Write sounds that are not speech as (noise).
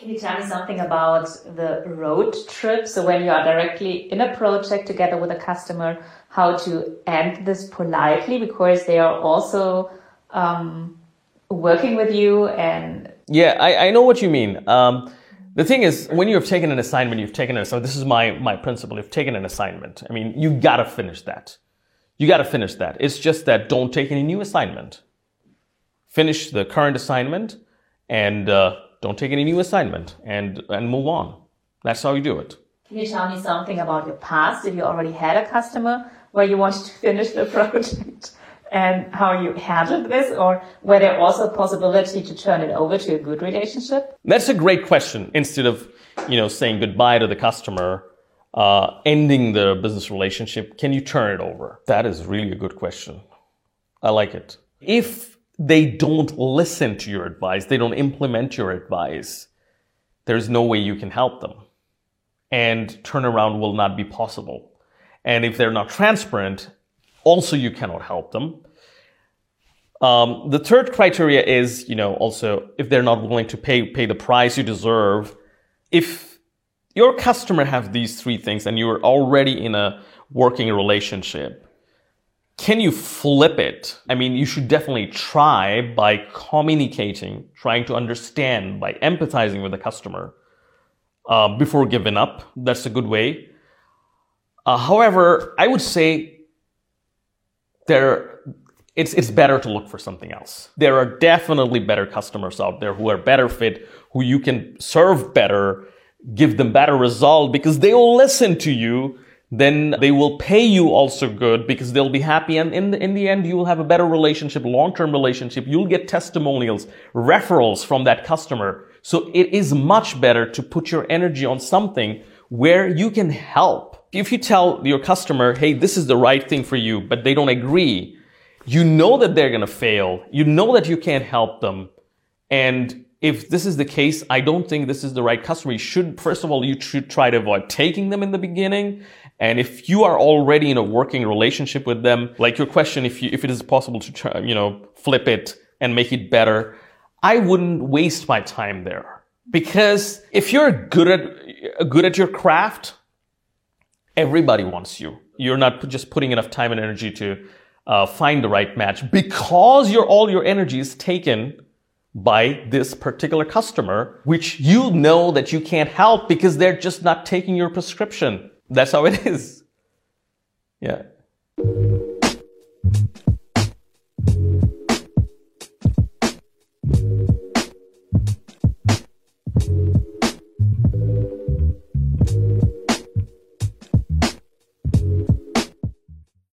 Can you tell me something about the road trip? So when you are directly in a project together with a customer, how to end this politely because they are also um, working with you and. Yeah, I, I know what you mean. Um, the thing is, when you have taken an assignment, you've taken it. So this is my my principle. You've taken an assignment. I mean, you gotta finish that. You gotta finish that. It's just that don't take any new assignment. Finish the current assignment and. Uh, don't take any new assignment and, and move on. That's how you do it. Can you tell me something about your past? If you already had a customer where you wanted to finish the (laughs) project and how you handled this or were there also a possibility to turn it over to a good relationship? That's a great question. Instead of, you know, saying goodbye to the customer, uh, ending the business relationship, can you turn it over? That is really a good question. I like it. If they don't listen to your advice, they don't implement your advice, there's no way you can help them. And turnaround will not be possible. And if they're not transparent, also you cannot help them. Um, the third criteria is, you know, also if they're not willing to pay pay the price you deserve. If your customer have these three things and you're already in a working relationship, can you flip it? I mean, you should definitely try by communicating, trying to understand, by empathizing with the customer uh, before giving up. That's a good way. Uh, however, I would say there, it's, it's better to look for something else. There are definitely better customers out there who are better fit, who you can serve better, give them better result because they will listen to you then they will pay you also good because they'll be happy. And in the, in the end, you will have a better relationship, long-term relationship. You'll get testimonials, referrals from that customer. So it is much better to put your energy on something where you can help. If you tell your customer, hey, this is the right thing for you, but they don't agree, you know that they're going to fail. You know that you can't help them. And if this is the case, I don't think this is the right customer. You should, first of all, you should try to avoid taking them in the beginning. And if you are already in a working relationship with them, like your question, if you, if it is possible to, try, you know, flip it and make it better, I wouldn't waste my time there. Because if you're good at, good at your craft, everybody wants you. You're not just putting enough time and energy to uh, find the right match because your, all your energy is taken by this particular customer, which you know that you can't help because they're just not taking your prescription. That's how it is. Yeah.